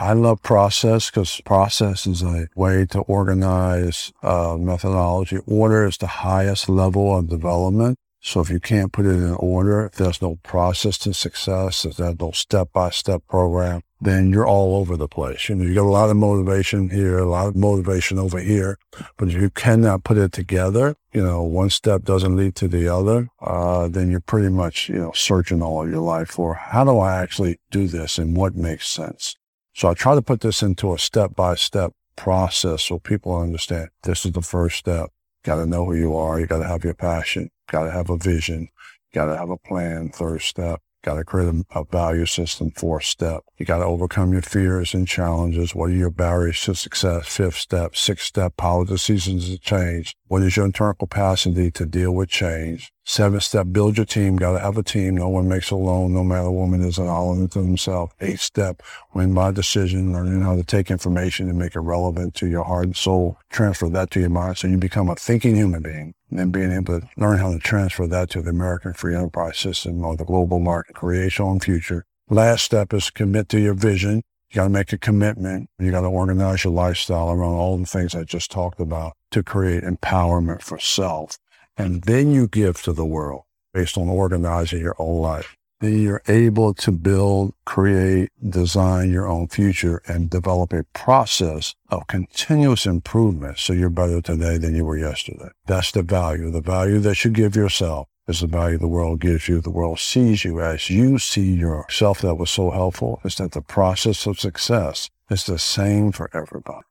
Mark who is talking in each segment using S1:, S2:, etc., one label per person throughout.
S1: I love process because process is a way to organize uh, methodology. Order is the highest level of development. So if you can't put it in order, if there's no process to success, if there's no step-by-step program, then you're all over the place. You know, you got a lot of motivation here, a lot of motivation over here, but if you cannot put it together, you know, one step doesn't lead to the other, uh, then you're pretty much, you know, searching all of your life for how do I actually do this and what makes sense. So I try to put this into a step-by-step process so people understand this is the first step. Got to know who you are. You got to have your passion. Got to have a vision. Got to have a plan. Third step. Got to create a, a, value system. Fourth step. You got to overcome your fears and challenges. What are your barriers to success? Fifth step. Sixth step. Power the seasons of change. What is your internal capacity to deal with change? Seventh step, build your team. Got to have a team. No one makes alone. No matter woman is an island to themselves. Eighth step, win by decision, learning how to take information and make it relevant to your heart and soul. Transfer that to your mind so you become a thinking human being. And then being able to learn how to transfer that to the American free enterprise system or the global market, create your own future. Last step is commit to your vision. You got to make a commitment. You got to organize your lifestyle around all the things I just talked about to create empowerment for self. And then you give to the world based on organizing your own life. Then you're able to build, create, design your own future and develop a process of continuous improvement so you're better today than you were yesterday. That's the value. The value that you give yourself is the value the world gives you. The world sees you as you see yourself that was so helpful. Is that the process of success is the same for everybody.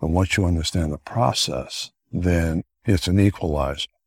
S1: But once you understand the process, then it's an equalizer.